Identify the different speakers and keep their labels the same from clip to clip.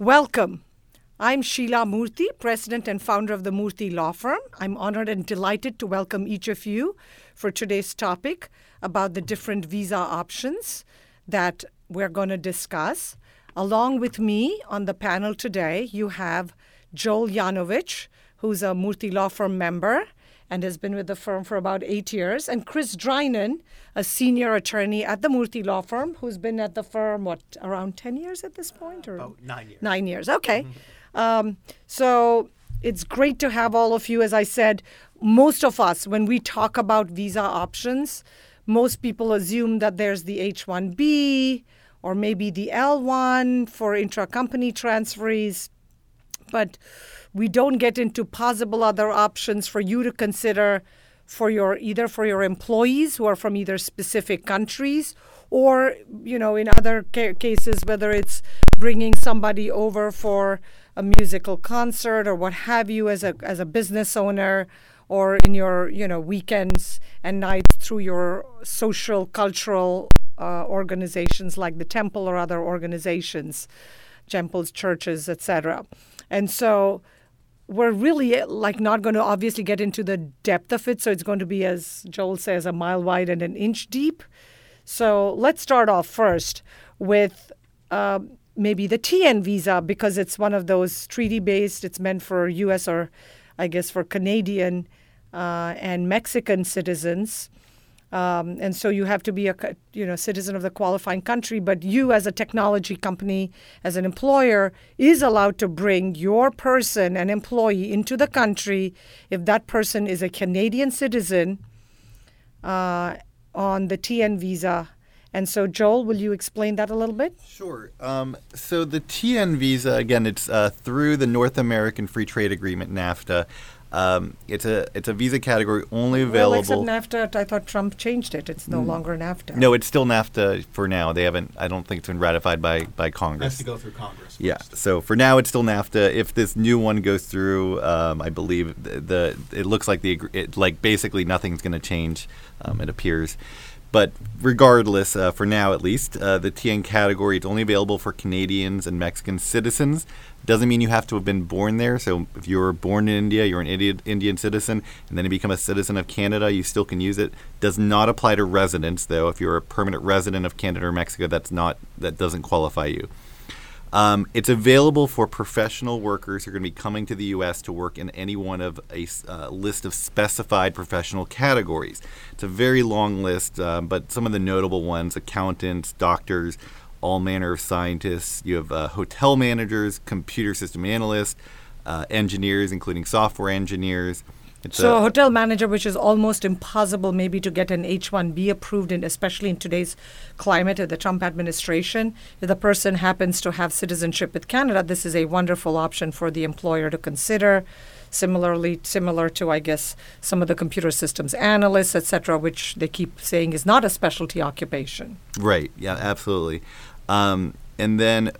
Speaker 1: Welcome. I'm Sheila Murthy, President and founder of the Murthy Law Firm. I'm honored and delighted to welcome each of you for today's topic about the different visa options that we're going to discuss. Along with me on the panel today, you have Joel Yanovich, who's a Murthy Law Firm member and has been with the firm for about eight years, and Chris Drynan, a senior attorney at the Murthy Law Firm, who's been at the firm, what, around 10 years at this point?
Speaker 2: Or? About nine years.
Speaker 1: Nine years, okay. Mm-hmm. Um, so it's great to have all of you. As I said, most of us, when we talk about visa options, most people assume that there's the H 1B or maybe the L1 for intra company transferees. But we don't get into possible other options for you to consider for your either for your employees who are from either specific countries or you know in other ca- cases whether it's bringing somebody over for a musical concert or what have you as a as a business owner or in your you know weekends and nights through your social cultural uh, organizations like the temple or other organizations temples churches etc and so we're really like not going to obviously get into the depth of it. So it's going to be, as Joel says, a mile wide and an inch deep. So let's start off first with uh, maybe the TN visa because it's one of those treaty based. It's meant for U.S. or I guess for Canadian uh, and Mexican citizens. Um, and so you have to be a you know citizen of the qualifying country, but you as a technology company, as an employer, is allowed to bring your person, an employee, into the country if that person is a Canadian citizen uh, on the TN visa. And so, Joel, will you explain that a little bit?
Speaker 3: Sure. Um, so the TN visa, again, it's uh, through the North American Free Trade Agreement, NAFTA. Um, it's a it's a visa category only available.
Speaker 1: Well, except NAFTA, I thought Trump changed it. It's no mm. longer NAFTA.
Speaker 3: No, it's still NAFTA for now. They haven't. I don't think it's been ratified by by Congress.
Speaker 2: It has to go through Congress. First.
Speaker 3: Yeah. So for now, it's still NAFTA. If this new one goes through, um, I believe the, the, it looks like the it, like basically nothing's going to change. Um, it appears. But regardless, uh, for now at least, uh, the TN category is only available for Canadians and Mexican citizens. Doesn't mean you have to have been born there. So if you were born in India, you're an Indian, Indian citizen, and then you become a citizen of Canada, you still can use it. Does not apply to residents, though. If you're a permanent resident of Canada or Mexico, that's not that doesn't qualify you. Um, it's available for professional workers who are going to be coming to the U.S. to work in any one of a uh, list of specified professional categories. It's a very long list, uh, but some of the notable ones accountants, doctors, all manner of scientists. You have uh, hotel managers, computer system analysts, uh, engineers, including software engineers.
Speaker 1: It's so a, hotel manager, which is almost impossible maybe to get an H-1B approved, in, especially in today's climate of the Trump administration. If the person happens to have citizenship with Canada, this is a wonderful option for the employer to consider. Similarly, similar to I guess some of the computer systems analysts, etc., which they keep saying is not a specialty occupation.
Speaker 3: Right. Yeah. Absolutely. Um, and then,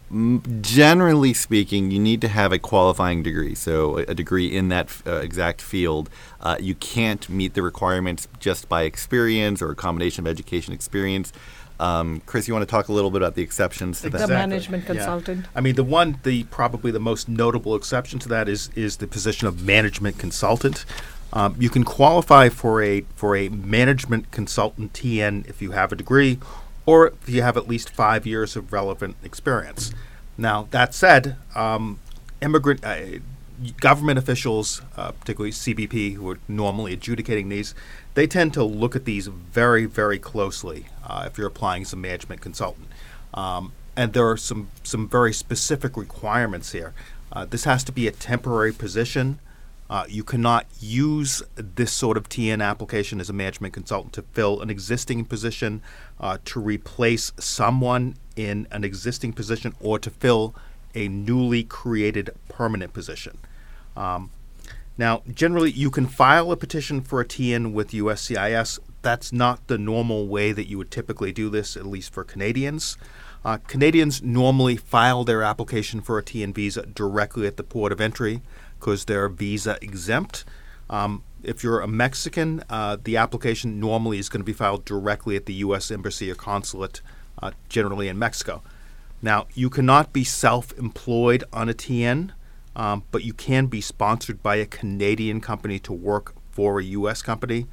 Speaker 3: generally speaking, you need to have a qualifying degree, so a, degree in that uh, exact field. Uh, you can't meet the requirements just by experience or a combination of education experience. Um, Chris, you want to talk a little bit about the exceptions to
Speaker 1: that?
Speaker 3: The
Speaker 1: management consultant.
Speaker 2: Yeah. I mean, the one, the probably the most notable exception to that is is the position of management consultant. Um, you can qualify for a for a management consultant TN if you have a degree or if you have at least five years of relevant experience. Now, that said, um, immigrant uh, government officials, uh, particularly CBP, who are normally adjudicating these, they tend to look at these very, very closely uh, if you're applying as a management consultant. Um, and there are some, some very specific requirements here. Uh, this has to be a temporary position. Uh, you cannot use this sort of TN application as a management consultant to fill an existing position, uh, to replace someone in an existing position, or to fill a newly created permanent position. Um, now, generally, you can file a petition for a TN with USCIS. That's not the normal way that you would typically do this, at least for Canadians. Uh, Canadians normally file their application for a TN visa directly at the port of entry because they're visa exempt. Um, if you're a Mexican, uh, the application normally is going to be filed directly at the U.S. Embassy or consulate, uh, generally in Mexico. Now, you cannot be self employed on a TN, um, but you can be sponsored by a Canadian company to work for a U.S. company.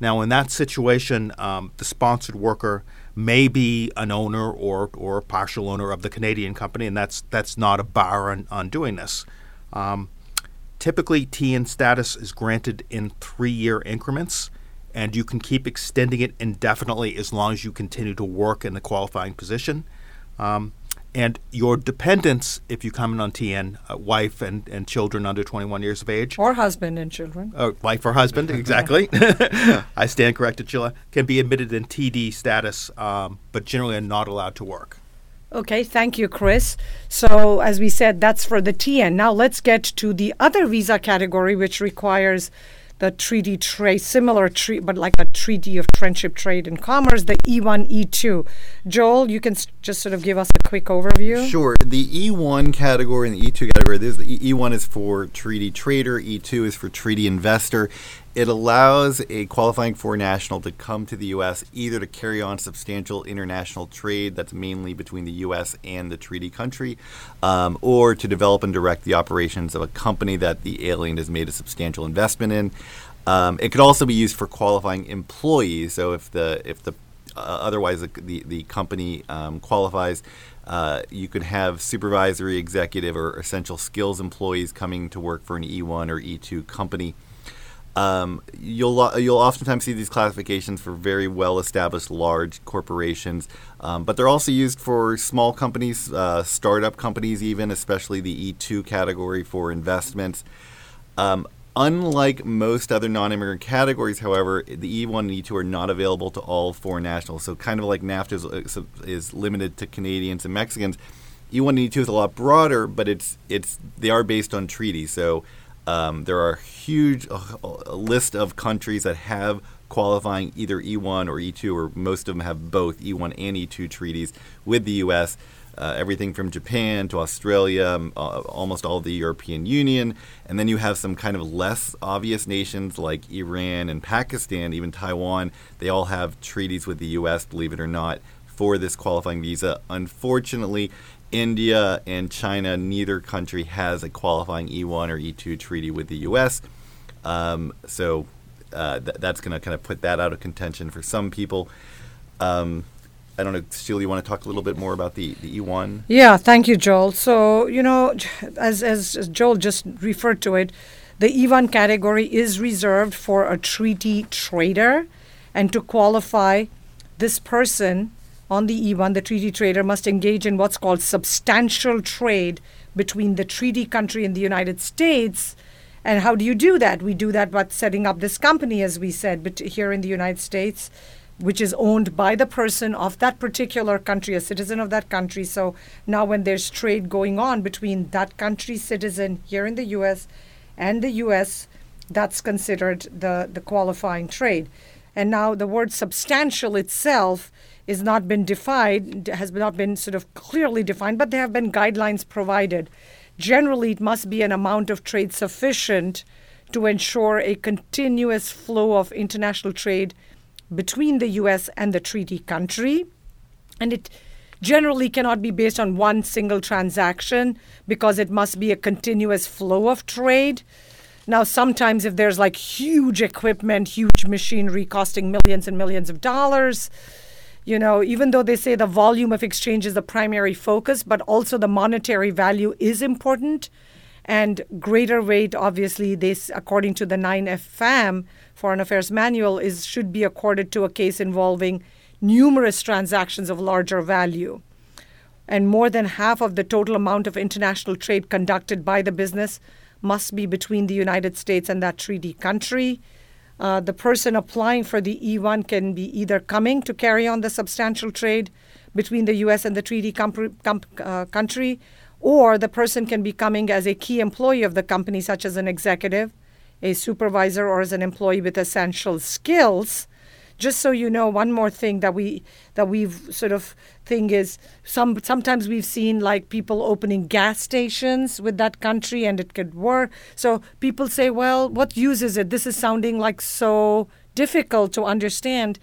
Speaker 2: Now, in that situation, um, the sponsored worker may be an owner or, or a partial owner of the Canadian company, and that's that's not a bar on, on doing this. Um, typically, TN status is granted in three year increments, and you can keep extending it indefinitely as long as you continue to work in the qualifying position. Um, and your dependents, if you come in on TN, uh, wife and, and children under 21 years of age,
Speaker 1: or husband and children,
Speaker 2: uh, wife or husband, exactly. I stand corrected, Sheila, can be admitted in TD status, um, but generally are not allowed to work.
Speaker 1: Okay, thank you, Chris. So, as we said, that's for the TN. Now, let's get to the other visa category, which requires the treaty trade, similar treaty, but like a treaty of friendship, trade, and commerce, the E1, E2. Joel, you can s- just sort of give us a quick overview.
Speaker 3: Sure. The E1 category and the E2 category, this, the E1 is for treaty trader, E2 is for treaty investor. It allows a qualifying foreign national to come to the U.S. either to carry on substantial international trade that's mainly between the U.S. and the treaty country, um, or to develop and direct the operations of a company that the alien has made a substantial investment in. Um, it could also be used for qualifying employees. So if the if the uh, otherwise the, the, the company um, qualifies, uh, you could have supervisory, executive, or essential skills employees coming to work for an E1 or E2 company. Um, you'll you'll oftentimes see these classifications for very well established large corporations, um, but they're also used for small companies, uh, startup companies, even especially the E2 category for investments. Um, unlike most other non-immigrant categories, however, the E1 and E2 are not available to all foreign nationals. So kind of like NAFTA is, is limited to Canadians and Mexicans. E1 and E2 is a lot broader, but it's it's they are based on treaties. So um, there are huge a, a list of countries that have qualifying either E1 or E2, or most of them have both E1 and E2 treaties with the U.S. Uh, everything from Japan to Australia, uh, almost all the European Union, and then you have some kind of less obvious nations like Iran and Pakistan, even Taiwan. They all have treaties with the U.S. Believe it or not, for this qualifying visa. Unfortunately, India and China, neither country has a qualifying E1 or E2 treaty with the U.S. Um, so uh, th- that's going to kind of put that out of contention for some people. Um, I don't know, Sheila, you want to talk a little bit more about the, the E1?
Speaker 1: Yeah, thank you, Joel. So, you know, as, as Joel just referred to it, the E1 category is reserved for a treaty trader. And to qualify, this person on the E1, the treaty trader, must engage in what's called substantial trade between the treaty country and the United States. And how do you do that? We do that by setting up this company, as we said, but here in the United States, which is owned by the person of that particular country, a citizen of that country. So now, when there's trade going on between that country's citizen here in the U.S. and the U.S., that's considered the, the qualifying trade. And now the word substantial itself is not been defined, has not been sort of clearly defined, but there have been guidelines provided. Generally, it must be an amount of trade sufficient to ensure a continuous flow of international trade between the US and the treaty country. And it generally cannot be based on one single transaction because it must be a continuous flow of trade. Now, sometimes if there's like huge equipment, huge machinery costing millions and millions of dollars, you know, even though they say the volume of exchange is the primary focus, but also the monetary value is important. And greater weight, obviously, this according to the 9FAM Foreign Affairs Manual, is should be accorded to a case involving numerous transactions of larger value. And more than half of the total amount of international trade conducted by the business must be between the United States and that treaty country. Uh, the person applying for the E1 can be either coming to carry on the substantial trade between the U.S. and the treaty uh, country, or the person can be coming as a key employee of the company, such as an executive, a supervisor, or as an employee with essential skills. Just so you know, one more thing that we that we've sort of thing is some sometimes we've seen like people opening gas stations with that country and it could work. So people say, well, what use is it? This is sounding like so difficult to understand.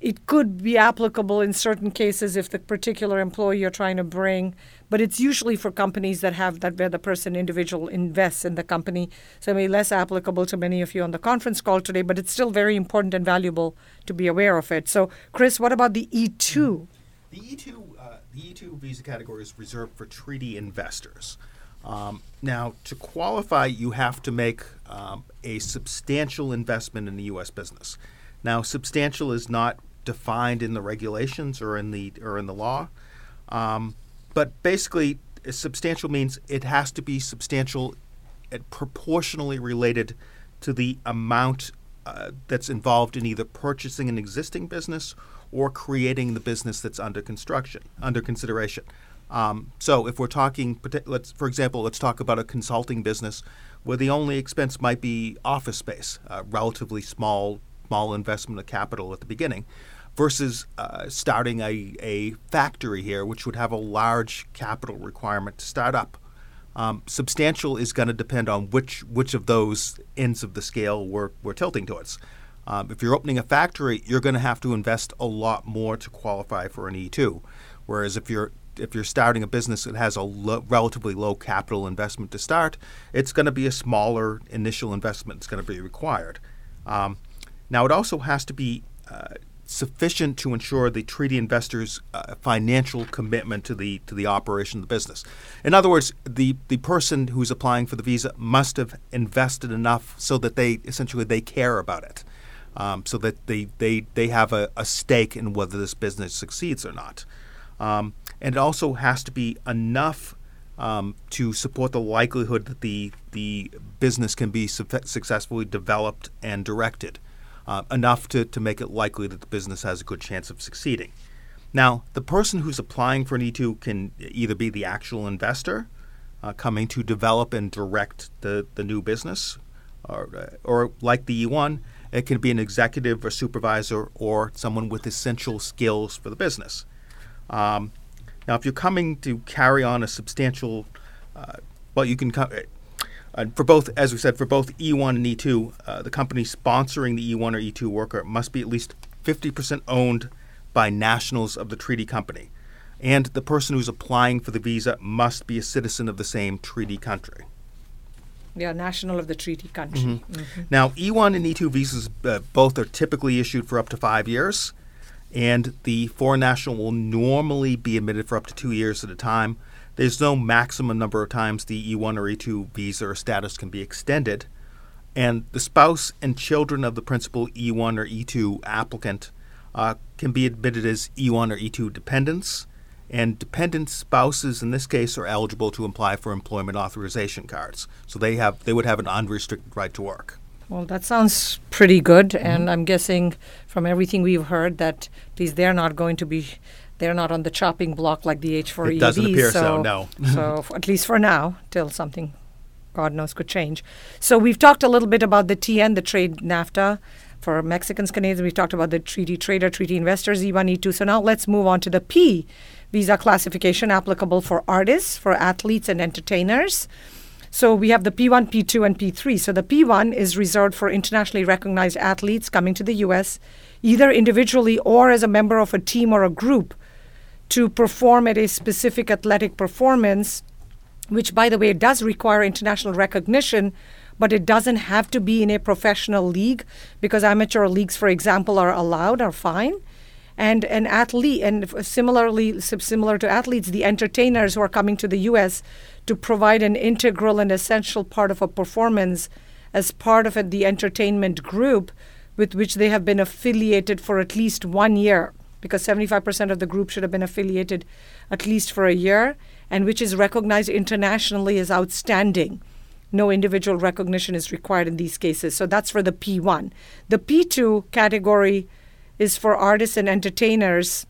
Speaker 1: It could be applicable in certain cases if the particular employee you're trying to bring, but it's usually for companies that have that where the person individual invests in the company. So it may be less applicable to many of you on the conference call today, but it's still very important and valuable to be aware of it. So, Chris, what about the E2?
Speaker 2: The E2, uh, the E2 visa category is reserved for treaty investors. Um, now, to qualify, you have to make um, a substantial investment in the U.S. business. Now, substantial is not defined in the regulations or in the or in the law. Um, but basically, substantial means it has to be substantial, proportionally related to the amount uh, that's involved in either purchasing an existing business or creating the business that's under construction, under consideration. Um, so, if we're talking, let's, for example, let's talk about a consulting business where the only expense might be office space, a relatively small, small investment of capital at the beginning versus uh, starting a, a factory here, which would have a large capital requirement to start up. Um, substantial is going to depend on which which of those ends of the scale we're, we're tilting towards. Um, if you're opening a factory, you're going to have to invest a lot more to qualify for an E2. Whereas if you're if you're starting a business that has a lo- relatively low capital investment to start, it's going to be a smaller initial investment that's going to be required. Um, now, it also has to be uh, sufficient to ensure the treaty investors' uh, financial commitment to the to the operation of the business. In other words, the the person who's applying for the visa must have invested enough so that they essentially they care about it, um, so that they they they have a, a, stake in whether this business succeeds or not. Um, and it also has to be enough um, to support the likelihood that the the business can be su- successfully developed and directed uh, enough to, to make it likely that the business has a good chance of succeeding. Now, the person who's applying for an E2 can either be the actual investor uh, coming to develop and direct the, the new business, or, uh, or like the E1, it can be an executive or supervisor or someone with essential skills for the business. Um, now, if you're coming to carry on a substantial, uh, well, you can come uh, for both, as we said, for both E1 and E2, uh, the company sponsoring the E1 or E2 worker must be at least 50% owned by nationals of the treaty company. And the person who's applying for the visa must be a citizen of the same treaty country.
Speaker 1: Yeah, national of the treaty country. Mm-hmm.
Speaker 2: Mm-hmm. Now, E1 and E2 visas uh, both are typically issued for up to five years, and the foreign national will normally be admitted for up to two years at a time. There's no maximum number of times the E1 or E2 visa or status can be extended, and the spouse and children of the principal E1 or E2 applicant uh, can be admitted as E1 or E2 dependents, and dependent spouses in this case are eligible to apply for employment authorization cards. So they have they would have an unrestricted right to work.
Speaker 1: Well, that sounds pretty good, mm-hmm. and I'm guessing from everything we've heard that these they're not going to be they're not on the chopping block like the H4EADs.
Speaker 2: It doesn't appear so, so no.
Speaker 1: so at least for now, till something, God knows, could change. So we've talked a little bit about the TN, the trade NAFTA for Mexicans, Canadians. We've talked about the treaty trader, treaty investors, E1, E2. So now let's move on to the P visa classification applicable for artists, for athletes, and entertainers. So we have the P1, P2, and P3. So the P1 is reserved for internationally recognized athletes coming to the U.S., either individually or as a member of a team or a group to perform at a specific athletic performance, which, by the way, does require international recognition, but it doesn't have to be in a professional league because amateur leagues, for example, are allowed, are fine. And an athlete, and similarly, similar to athletes, the entertainers who are coming to the U.S. to provide an integral and essential part of a performance as part of the entertainment group with which they have been affiliated for at least one year because 75% of the group should have been affiliated at least for a year, and which is recognized internationally as outstanding. No individual recognition is required in these cases. So that's for the P1. The P2 category is for artists and entertainers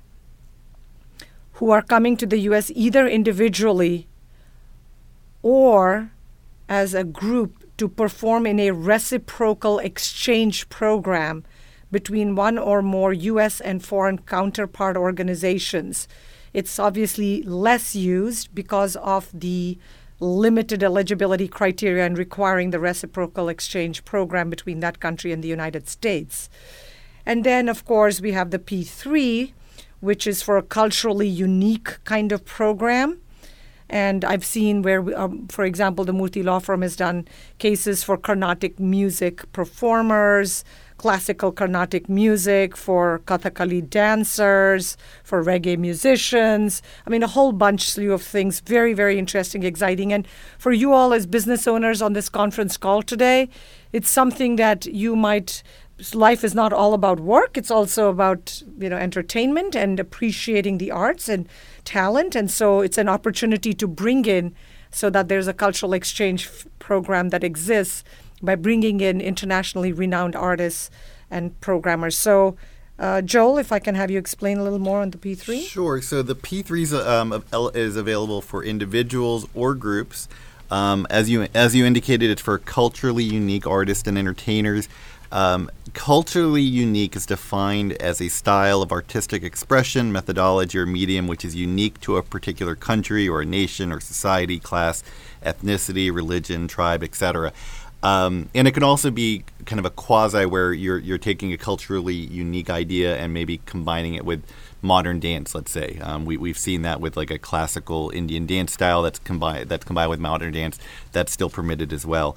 Speaker 1: who are coming to the US either individually or as a group to perform in a reciprocal exchange program between one or more U.S. and foreign counterpart organizations. It's obviously less used because of the limited eligibility criteria and requiring the reciprocal exchange program between that country and the United States. And then, of course, we have the P3, which is for a culturally unique kind of program. And I've seen where, we, um, for example, the Murthy Law Firm has done cases for Carnatic music performers, classical Carnatic music, for Kathakali dancers, for reggae musicians. I mean, a whole bunch slew of things. Very, very interesting, exciting. And for you all as business owners on this conference call today, it's something that you might life is not all about work it's also about you know entertainment and appreciating the arts and talent and so it's an opportunity to bring in so that there's a cultural exchange f- program that exists by bringing in internationally renowned artists and programmers so uh, Joel, if I can have you explain a little more on the P3.
Speaker 3: Sure. So the P3 is, um, is available for individuals or groups. Um, as you as you indicated, it's for culturally unique artists and entertainers. Um, culturally unique is defined as a style of artistic expression, methodology, or medium which is unique to a particular country or a nation or society, class, ethnicity, religion, tribe, etc. Um, and it can also be kind of a quasi where you're you're taking a culturally unique idea and maybe combining it with modern dance. Let's say um, we we've seen that with like a classical Indian dance style that's combined that's combined with modern dance. That's still permitted as well.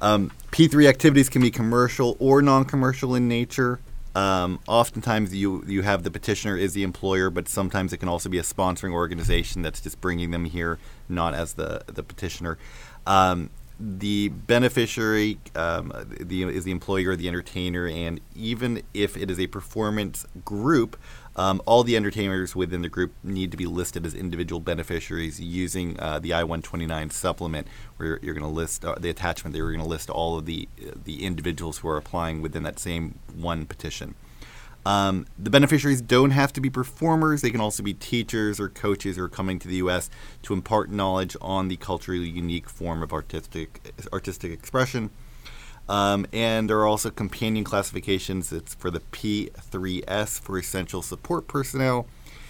Speaker 3: Um, P3 activities can be commercial or non-commercial in nature. Um, oftentimes, you you have the petitioner is the employer, but sometimes it can also be a sponsoring organization that's just bringing them here, not as the the petitioner. Um, the beneficiary um, the, is the employer, or the entertainer, and even if it is a performance group, um, all the entertainers within the group need to be listed as individual beneficiaries using uh, the I-129 supplement, where you're going to list uh, the attachment. They are going to list all of the uh, the individuals who are applying within that same one petition. Um, the beneficiaries don't have to be performers. They can also be teachers or coaches who are coming to the U.S. to impart knowledge on the culturally unique form of artistic artistic expression. Um, and there are also companion classifications. It's for the P3S for essential support personnel.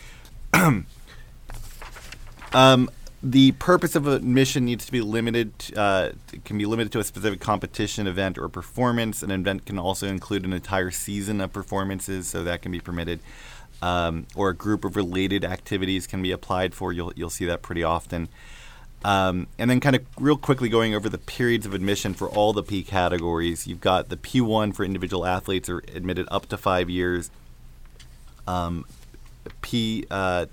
Speaker 3: um, the purpose of admission needs to be limited. Uh, can be limited to a specific competition, event, or performance. An event can also include an entire season of performances, so that can be permitted. Um, or a group of related activities can be applied for. You'll you'll see that pretty often. Um, and then, kind of real quickly going over the periods of admission for all the P categories. You've got the P1 for individual athletes are admitted up to five years. Um, P uh,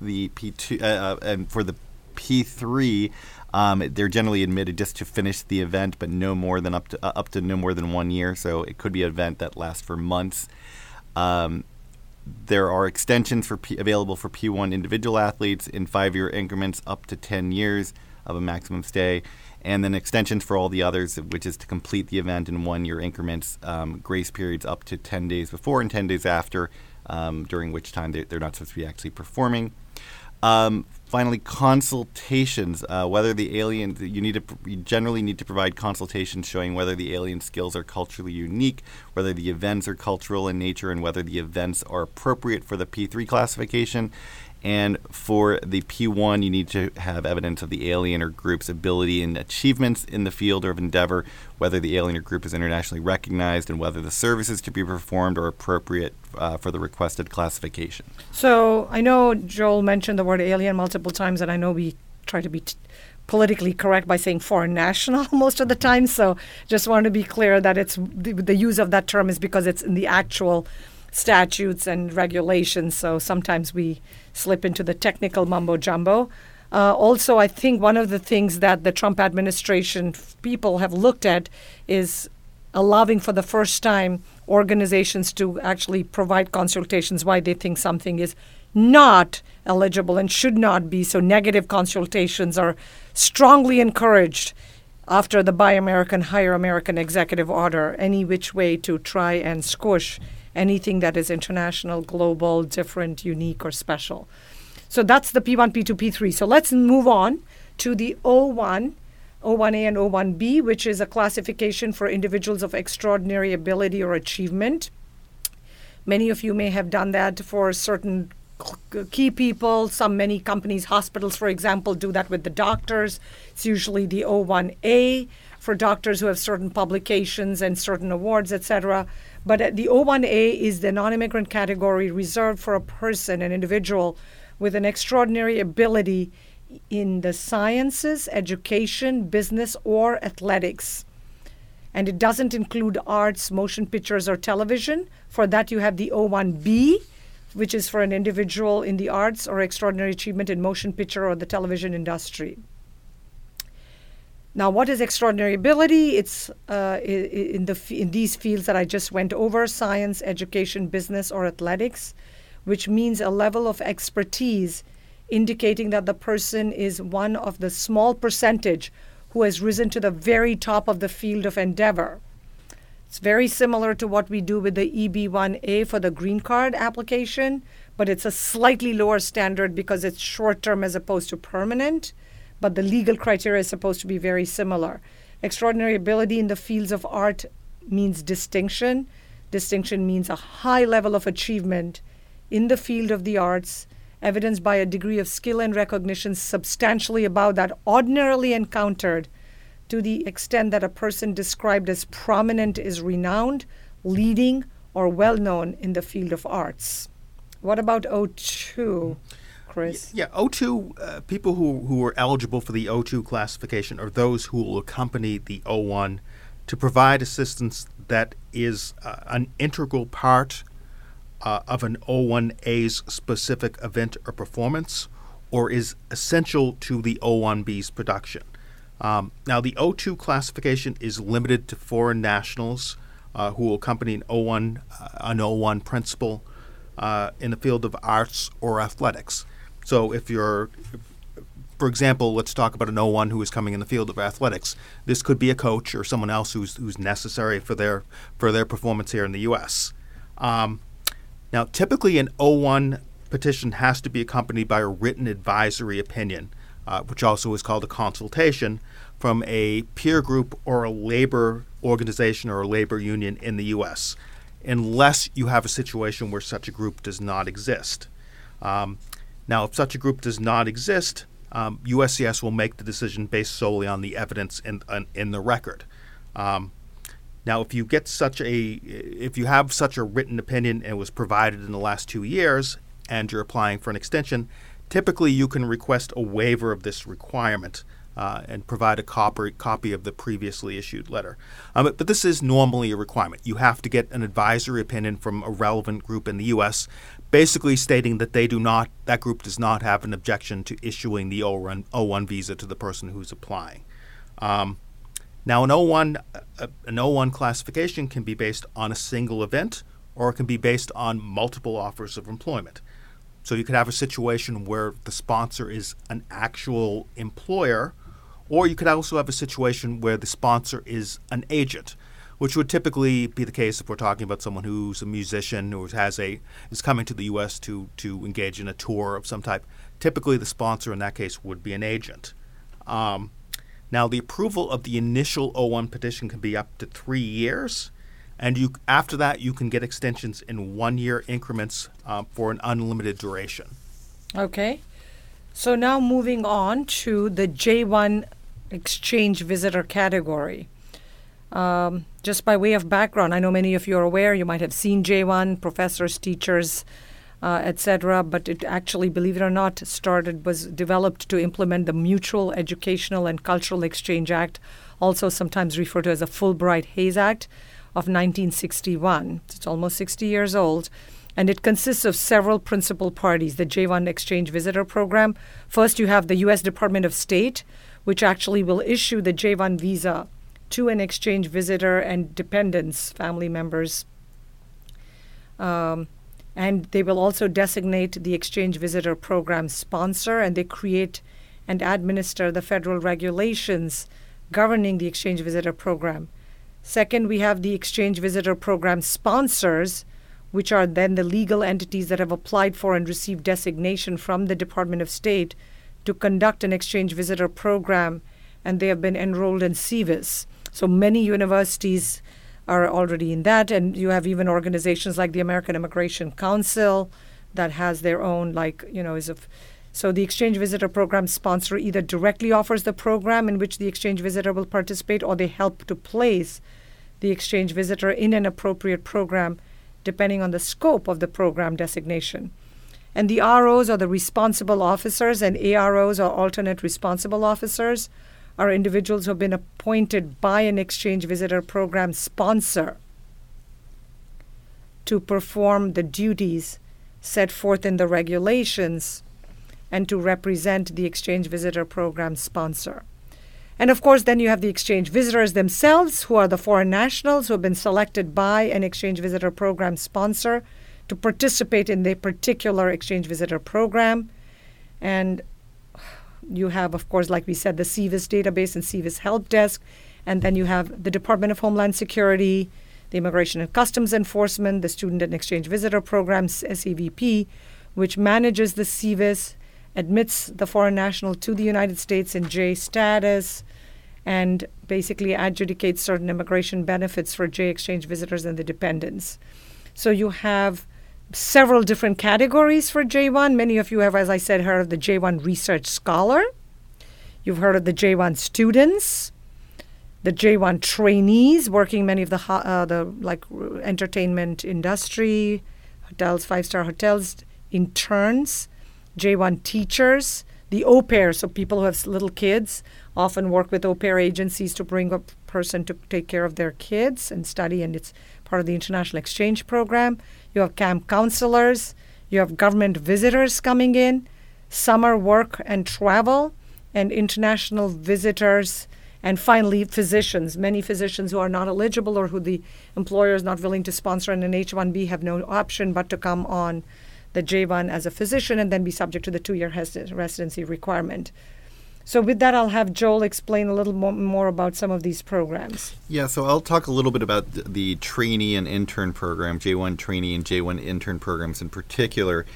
Speaker 3: the P2 uh, uh and for the P3, um, they're generally admitted just to finish the event, but no more than up to uh, up to no more than one year. So it could be an event that lasts for months. Um, there are extensions for P- available for P1 individual athletes in five-year increments up to 10 years of a maximum stay, and then extensions for all the others, which is to complete the event in one-year increments, um, grace periods up to 10 days before and 10 days after, um, during which time they, are not supposed to be actually performing. Finally, consultations. Uh, whether the alien, you need to, you generally need to provide consultations showing whether the alien skills are culturally unique, whether the events are cultural in nature, and whether the events are appropriate for the P3 classification. And for the P1, you need to have evidence of the alien or group's ability and achievements in the field or of endeavor, whether the alien or group is internationally recognized, and whether the services to be performed are appropriate uh, for the requested classification.
Speaker 1: So I know Joel mentioned the word alien multiple times, and I know we try to be t- politically correct by saying foreign national most of the time. So just want to be clear that it's the, the use of that term is because it's in the actual statutes and regulations. So sometimes we slip into the technical mumbo jumbo. Uh, also, I think one of the things that the Trump administration people have looked at is allowing for the first time organizations to actually provide consultations why they think something is not eligible and should not be. So, negative consultations are strongly encouraged after the Buy American, Hire American executive order, any which way to try and squish anything that is international, global, different, unique, or special. So that's the P1, P2, P3. So let's move on to the O1, O1A and O1B, which is a classification for individuals of extraordinary ability or achievement. Many of you may have done that for certain key people. Some, many companies, hospitals, for example, do that with the doctors. It's usually the O1A for doctors who have certain publications and certain awards, etc. But uh, the O1A is the non immigrant category reserved for a person, an individual, with an extraordinary ability in the sciences, education, business, or athletics. And it doesn't include arts, motion pictures, or television. For that, you have the O1B, which is for an individual in the arts or extraordinary achievement in motion picture or the television industry. Now, what is extraordinary ability? It's uh, in, the, in these fields that I just went over science, education, business, or athletics, which means a level of expertise indicating that the person is one of the small percentage who has risen to the very top of the field of endeavor. It's very similar to what we do with the EB1A for the green card application, but it's a slightly lower standard because it's short term as opposed to permanent but the legal criteria is supposed to be very similar. Extraordinary ability in the fields of art means distinction. Distinction means a high level of achievement in the field of the arts, evidenced by a degree of skill and recognition substantially above that ordinarily encountered, to the extent that a person described as prominent is renowned, leading, or well known in the field of arts. What about O2? Chris?
Speaker 2: Yeah, O2, uh, people who, who are eligible for the O2 classification are those who will accompany the O1 to provide assistance that is uh, an integral part uh, of an O1A's specific event or performance or is essential to the O1B's production. Um, now, the O2 classification is limited to foreign nationals uh, who will accompany an O1, uh, an O1 principal uh, in the field of arts or athletics. So if you're, for example, let's talk about an O1 who is coming in the field of athletics. This could be a coach or someone else who's who's necessary for their for their performance here in the U.S. Um, now, typically, an O1 petition has to be accompanied by a written advisory opinion, uh, which also is called a consultation, from a peer group or a labor organization or a labor union in the U.S., unless you have a situation where such a group does not exist. Um, now, if such a group does not exist, um, USCIS will make the decision based solely on the evidence in, in, the record. Um, now, if you get such a, if you have such a written opinion and was provided in the last two years, and you're applying for an extension, typically you can request a waiver of this requirement uh, and provide a copy, copy of the previously issued letter. Um, but, this is normally a requirement. You have to get an advisory opinion from a relevant group in the U.S basically stating that they do not, that group does not have an objection to issuing the O1, O1 visa to the person who's applying. Um, now, an O1, uh, an O1 classification can be based on a single event or it can be based on multiple offers of employment. So you could have a situation where the sponsor is an actual employer, or you could also have a situation where the sponsor is an agent which would typically be the case if we're talking about someone who's a musician or has a is coming to the U.S. to to engage in a tour of some type. Typically, the sponsor in that case would be an agent. Um, now, the approval of the initial O1 petition can be up to three years, and you after that you can get extensions in one-year increments um, for an unlimited duration.
Speaker 1: Okay, so now moving on to the J1 exchange visitor category. Um, just by way of background, I know many of you are aware, you might have seen J1, professors, teachers, uh, etc., but it actually, believe it or not, started, was developed to implement the Mutual Educational and Cultural Exchange Act, also sometimes referred to as the Fulbright Hays Act of 1961. It's almost 60 years old. And it consists of several principal parties the J1 Exchange Visitor Program. First, you have the U.S. Department of State, which actually will issue the J1 visa to an exchange visitor and dependents, family members. Um, and they will also designate the exchange visitor program sponsor, and they create and administer the federal regulations governing the exchange visitor program. Second, we have the exchange visitor program sponsors, which are then the legal entities that have applied for and received designation from the Department of State to conduct an exchange visitor program, and they have been enrolled in SEVIS. So many universities are already in that, and you have even organizations like the American Immigration Council that has their own, like you know, is of So the exchange visitor program sponsor either directly offers the program in which the exchange visitor will participate or they help to place the exchange visitor in an appropriate program depending on the scope of the program designation. And the ROs are the responsible officers, and AROs are alternate responsible officers, are individuals who have been appointed by an exchange visitor program sponsor to perform the duties set forth in the regulations and to represent the exchange visitor program sponsor. And of course, then you have the exchange visitors themselves, who are the foreign nationals who have been selected by an exchange visitor program sponsor to participate in the particular exchange visitor program. And you have, of course, like we said, the SEVIS database and SEVIS help desk. And then you have the Department of Homeland Security, the Immigration and Customs Enforcement, the Student and Exchange Visitor Programs, SEVP, which manages the SEVIS, admits the foreign national to the United States in J status, and basically adjudicates certain immigration benefits for J exchange visitors and the dependents. So you have several different categories for J1. Many of you have, as I said, heard of the J1 Research Scholar. You've heard of the J1 students, the J1 trainees working many of the uh, the like entertainment industry, hotels, five star hotels, interns, J1 teachers, the au pair, so people who have little kids often work with au pair agencies to bring a person to take care of their kids and study, and it's part of the international exchange program. You have camp counselors, you have government visitors coming in, summer work and travel, and international visitors, and finally physicians. Many physicians who are not eligible or who the employer is not willing to sponsor in an H 1B have no option but to come on the J1 as a physician and then be subject to the two year residency requirement. So, with that, I'll have Joel explain a little more, about some of these programs.
Speaker 3: Yeah, so I'll talk a little bit about the, the trainee and intern program, J1 trainee and J1 intern programs in particular.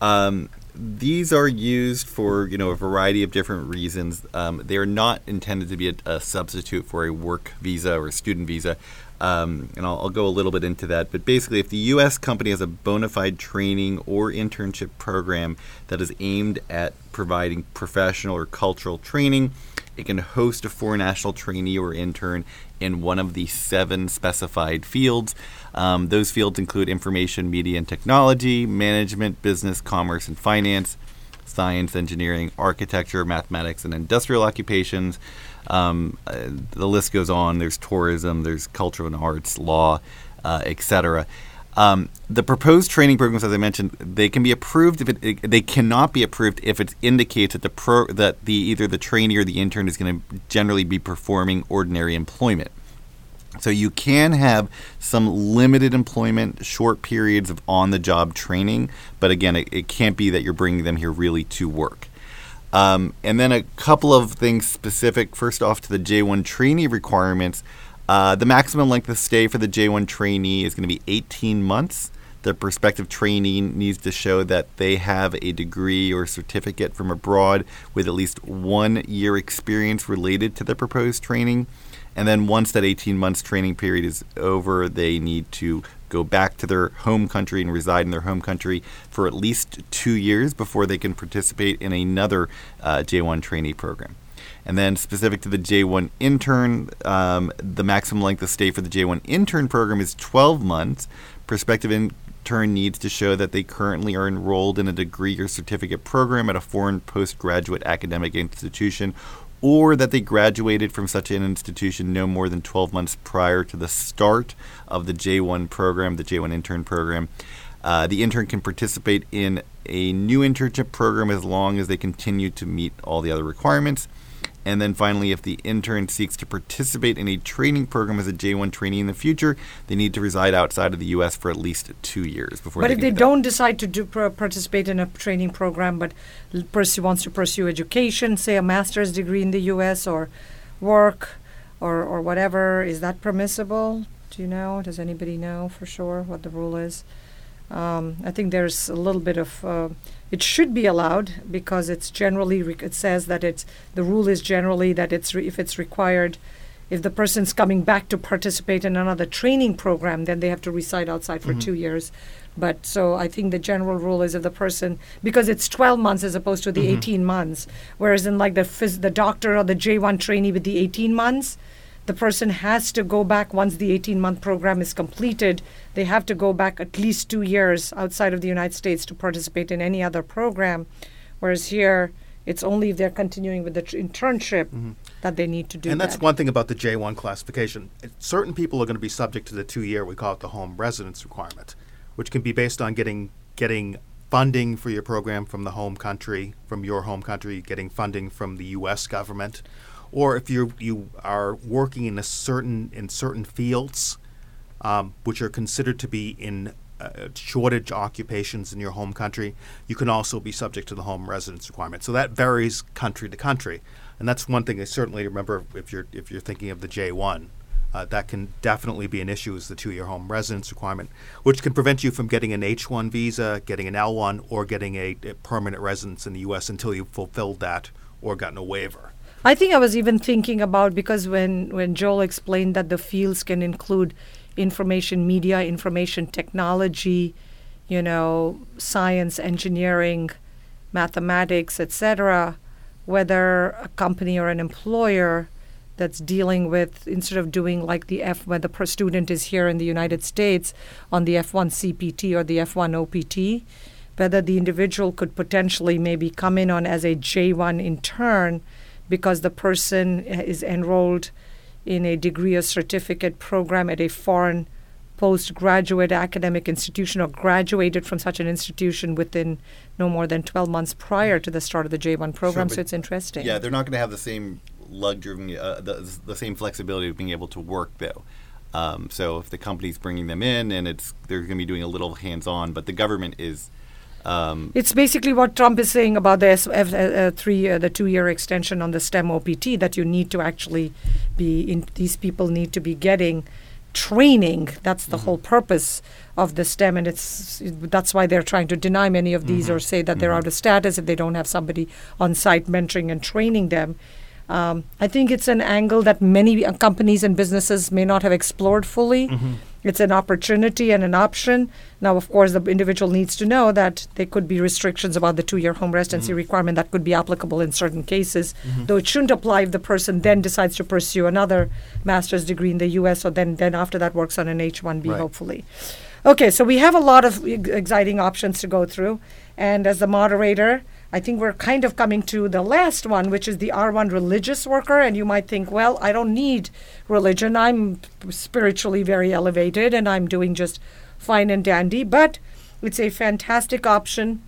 Speaker 3: Um, these are used for you know a variety of different reasons. Um, they are not intended to be a, a, substitute for a work visa or a student visa. Um, and I'll, I'll, go a little bit into that. But basically, if the U.S. company has a bona fide training or internship program that is aimed at providing professional or cultural training, it can host a foreign national trainee or intern in one of the seven specified fields. Um, those fields include information, media, and technology, management, business, commerce, and finance, science, engineering, architecture, mathematics, and industrial occupations. Um, uh, the list goes on. There's tourism, there's culture and arts, law, uh, etc. Um, the proposed training programs, as I mentioned, they can be approved if it, it, they cannot be approved if it indicates that the pro that the either the trainee or the intern is going to generally be performing ordinary employment. So you can have some limited employment, short periods of on-the-job training, but again, it, it can't be that you're bringing them here really to work. Um, and then a couple of things specific. First off, to the J1 trainee requirements. Uh, the maximum length of stay for the J1 trainee is going to be 18 months. The prospective trainee needs to show that they have a degree or certificate from abroad with at least one year experience related to the proposed training. And then once that 18 months training period is over, they need to go back to their home country and reside in their home country for at least two years before they can participate in another uh, J1 trainee program. And then, specific to the J1 intern, um, the maximum length of stay for the J1 intern program is 12 months. Prospective intern needs to show that they currently are enrolled in a degree or certificate program at a foreign postgraduate academic institution or that they graduated from such an institution no more than 12 months prior to the start of the J1 program, the J1 intern program. Uh, the intern can participate in a new internship program as long as they continue to meet all the other requirements. And then finally, if the intern seeks to participate in a training program as a J1 trainee in the future, they need to reside outside of the U.S. for at least two years before.
Speaker 1: But
Speaker 3: they
Speaker 1: if they don't decide to do participate in a training program, but pursue, wants to pursue education, say a master's degree in the U.S. or work or or whatever, is that permissible? Do you know? Does anybody know for sure what the rule is? Um, I think there's a little bit of uh, it should be allowed because it's generally re- it says that it's the rule is generally that it's re- if it's required if the person's coming back to participate in another training program then they have to reside outside for mm-hmm. two years But so I think the general rule is if the person because it's 12 months as opposed to the 18 months, whereas in like the phys- the doctor or the J1 trainee with the 18 months, the person has to go back once the 18 month program is completed. They have to go back at least two years outside of the United States to participate in any other program. Whereas here, it's only if they're continuing with the tr- internship mm-hmm. that they need to do
Speaker 2: and that's
Speaker 1: that.
Speaker 2: one thing about the J1 classification. It- Certain people are going to be subject to the two-year, we call it the home residence requirement, which can be based on getting getting funding for your program from the home country, from your home country, getting funding from the U.S. government, or if you you are working in a certain in certain fields, um, which are considered to be in uh, shortage occupations in your home country, you can also be subject to the home residence requirement. So that varies country to country, and that's one thing I certainly remember if you're if you're thinking of the J one. Uh, that can definitely be an issue is the two-year home residence requirement, which can prevent you from getting an H-1 visa, getting an L-1, or getting a, a permanent residence in the U.S. until you've fulfilled that or gotten a waiver.
Speaker 1: I think I was even thinking about because when, when Joel explained that the fields can include information media, information technology, you know, science, engineering, mathematics, etc., whether a company or an employer that's dealing with instead of doing like the F when the student is here in the United States on the F1 CPT or the F1 OPT, whether the individual could potentially maybe come in on as a J1 intern because the person is enrolled in a degree or certificate program at a foreign postgraduate academic institution or graduated from such an institution within no more than 12 months prior to the start of the J1 program.
Speaker 3: but-
Speaker 1: so it's interesting.
Speaker 3: Yeah, they're not going to have the same luxury, uh, the, the same flexibility of being able to work though. Um, so if the company's bringing them in and it's they're going to be doing a little hands-on, but the government is. Um,
Speaker 1: It's basically what Trump is saying about the S- F- uh, three, uh, the two-year extension on the STEM OPT that you need to actually be in. These people need to be getting training. That's the whole purpose of the STEM, and it's that's why they're trying to deny many of these or say that they're out of status if they don't have somebody on site mentoring and training them. Um, I think it's an angle that many uh, companies and businesses may not have explored fully. It's an opportunity and an option. Now, of course, the individual needs to know that there could be restrictions about the two year home residency mm-hmm. requirement that could be applicable in certain cases, mm-hmm. though it shouldn't apply if the person then mm-hmm. decides to pursue another master's degree in the U.S. or then, then after that works on an H 1B,
Speaker 2: Right.
Speaker 1: hopefully. Okay, so we have a lot of exciting options to go through. And as the moderator, I think we're kind of coming to the last one, which is the R1 religious worker. And you might think, well, I don't need religion. I'm spiritually very elevated and I'm doing just fine and dandy. But it's a fantastic option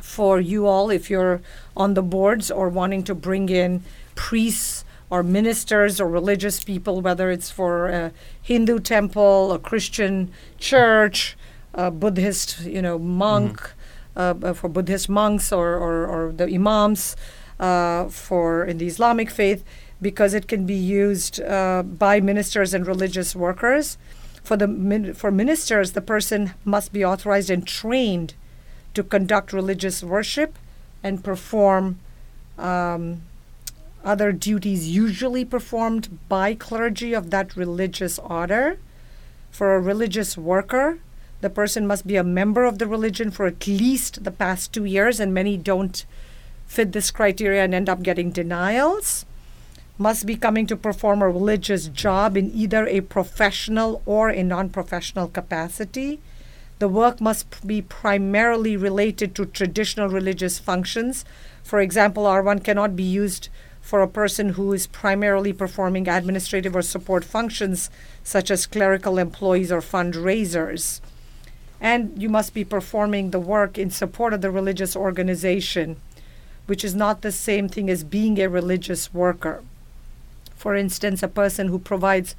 Speaker 1: for you all if you're on the boards or wanting to bring in priests or ministers or religious people, whether it's for a Hindu temple, a Christian church, a Buddhist, you know, monk, uh, for Buddhist monks or, or, or the imams uh, for in the Islamic faith, because it can be used uh, by ministers and religious workers. For the for ministers, the person must be authorized and trained to conduct religious worship and perform um, other duties usually performed by clergy of that religious order. For a religious worker, the person must be a member of the religion for at least the past two years, and many don't fit this criteria and end up getting denials. Must be coming to perform a religious job in either a professional or a non professional capacity. The work must be primarily related to traditional religious functions. For example, R1 cannot be used for a person who is primarily performing administrative or support functions, such as clerical employees or fundraisers. And you must be performing the work in support of the religious organization, which is not the same thing as being a religious worker. For instance, a person who provides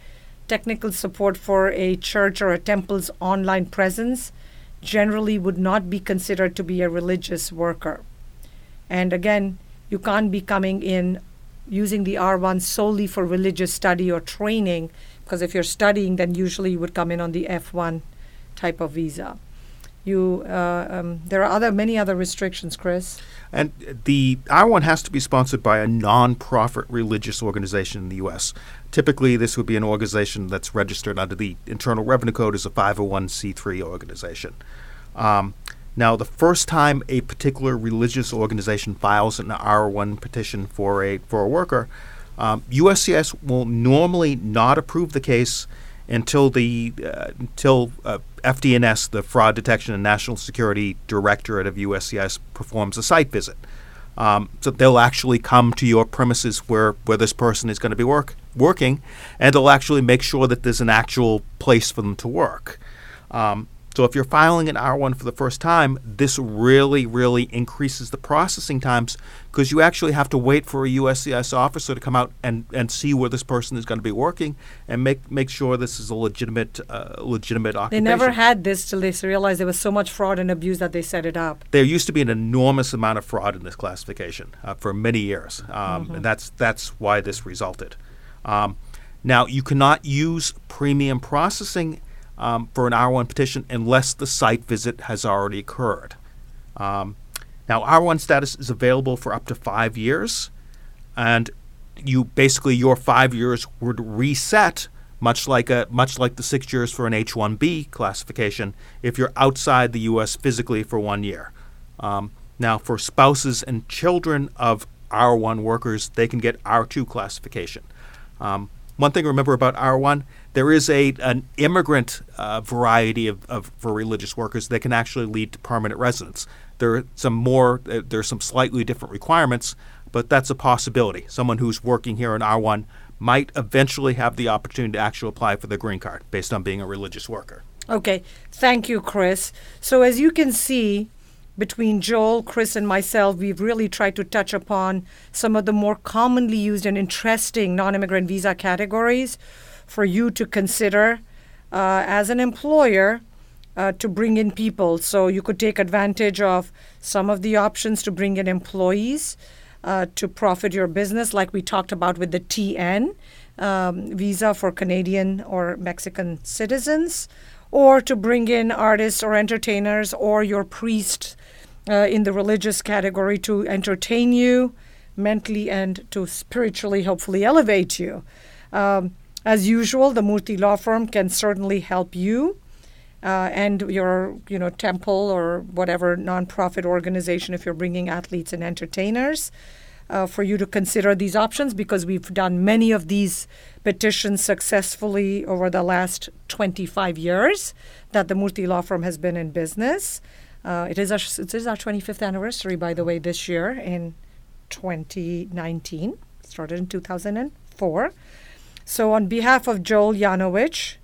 Speaker 1: technical support for a church or a temple's online presence generally would not be considered to be a religious worker. And again, you can't be coming in using the R1 solely for religious study or training, because if you're studying, then usually you would come in on the F1 type of visa. You, uh, um, there are other many other restrictions, Chris.
Speaker 2: And the R1 has to be sponsored by a non-profit religious organization in the U.S. Typically, this would be an organization that's registered under the Internal Revenue Code as a 501c3 organization. Um, now, the first time a particular religious organization files an R1 petition for a for a worker, um, USCIS will normally not approve the case until the uh, until uh, FDNS, the Fraud Detection and National Security Directorate of USCIS, performs a site visit. Um, so they'll actually come to your premises where, where this person is going to be work, working, and they'll actually make sure that there's an actual place for them to work. Um, so if you're filing an R1 for the first time, this really, really increases the processing times because you actually have to wait for a USCIS officer to come out and, and see where this person is going to be working and make make sure this is a legitimate uh, legitimate occupation.
Speaker 1: They never had this till they realized there was so much fraud and abuse that they set it up.
Speaker 2: There used to be an enormous amount of fraud in this classification uh, for many years, um, mm-hmm. and that's that's why this resulted. Um, now you cannot use premium processing um, for an R1 petition unless the site visit has already occurred. Um, now, R1 status is available for up to five years, and you basically your five years would reset much like a much like the six years for an H-1B classification if you're outside the U.S. physically for one year. Um, now, for spouses and children of R1 workers, they can get R2 classification. Um, one thing to remember about R1, there is a an immigrant uh, variety of, of for religious workers that can actually lead to permanent residence. There are some more, uh, there are some slightly different requirements, but that's a possibility. Someone who's working here in R1 might eventually have the opportunity to actually apply for the green card based on being a religious worker.
Speaker 1: Okay, thank you, Chris. So as you can see, between Joel, Chris, and myself, we've really tried to touch upon some of the more commonly used and interesting non immigrant visa categories for you to consider uh, as an employer uh, to bring in people. So you could take advantage of some of the options to bring in employees uh, to profit your business, like we talked about with the TN um, visa for Canadian or Mexican citizens, or to bring in artists or entertainers or your priest uh, in the religious category to entertain you mentally and to spiritually, hopefully, elevate you. Um, as usual, the Murthy Law Firm can certainly help you uh, and your, you know, temple or whatever nonprofit organization if you're bringing athletes and entertainers. Uh, for you to consider these options because we've done many of these petitions successfully over the last 25 years that the Murthy Law Firm has been in business. Uh, it is our it is our 25th anniversary, by the way, this year in 2019. Started in 2004. So, on behalf of Joel Yanovich,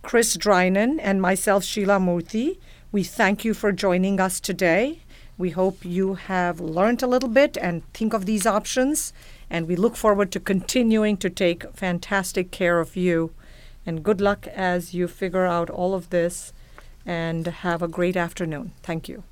Speaker 1: Chris Drinan, and myself, Sheila Murthy, we thank you for joining us today. We hope you have learned a little bit and think of these options. And we look forward to continuing to take fantastic care of you. And good luck as you figure out all of this and have a great afternoon. Thank you.